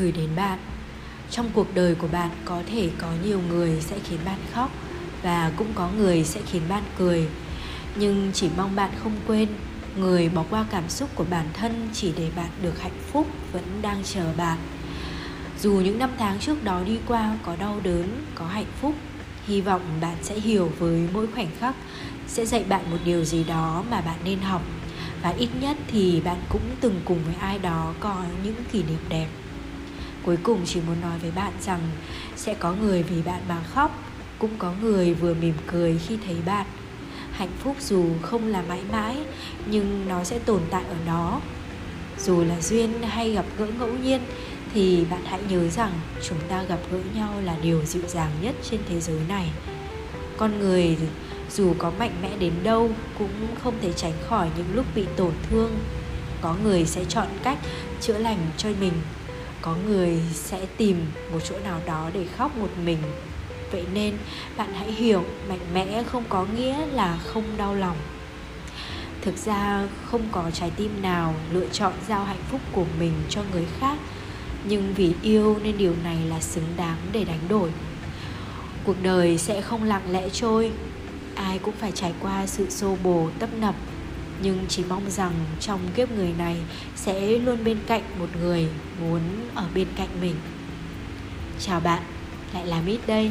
gửi đến bạn. Trong cuộc đời của bạn có thể có nhiều người sẽ khiến bạn khóc và cũng có người sẽ khiến bạn cười. Nhưng chỉ mong bạn không quên, người bỏ qua cảm xúc của bản thân chỉ để bạn được hạnh phúc vẫn đang chờ bạn. Dù những năm tháng trước đó đi qua có đau đớn, có hạnh phúc, hy vọng bạn sẽ hiểu với mỗi khoảnh khắc sẽ dạy bạn một điều gì đó mà bạn nên học. Và ít nhất thì bạn cũng từng cùng với ai đó có những kỷ niệm đẹp cuối cùng chỉ muốn nói với bạn rằng sẽ có người vì bạn mà khóc, cũng có người vừa mỉm cười khi thấy bạn. Hạnh phúc dù không là mãi mãi, nhưng nó sẽ tồn tại ở đó. Dù là duyên hay gặp gỡ ngẫu nhiên, thì bạn hãy nhớ rằng chúng ta gặp gỡ nhau là điều dịu dàng nhất trên thế giới này. Con người dù có mạnh mẽ đến đâu cũng không thể tránh khỏi những lúc bị tổn thương. Có người sẽ chọn cách chữa lành cho mình có người sẽ tìm một chỗ nào đó để khóc một mình. Vậy nên bạn hãy hiểu mạnh mẽ không có nghĩa là không đau lòng. Thực ra không có trái tim nào lựa chọn giao hạnh phúc của mình cho người khác, nhưng vì yêu nên điều này là xứng đáng để đánh đổi. Cuộc đời sẽ không lặng lẽ trôi, ai cũng phải trải qua sự xô bồ tấp nập nhưng chỉ mong rằng trong kiếp người này sẽ luôn bên cạnh một người muốn ở bên cạnh mình. Chào bạn, lại là mít đây.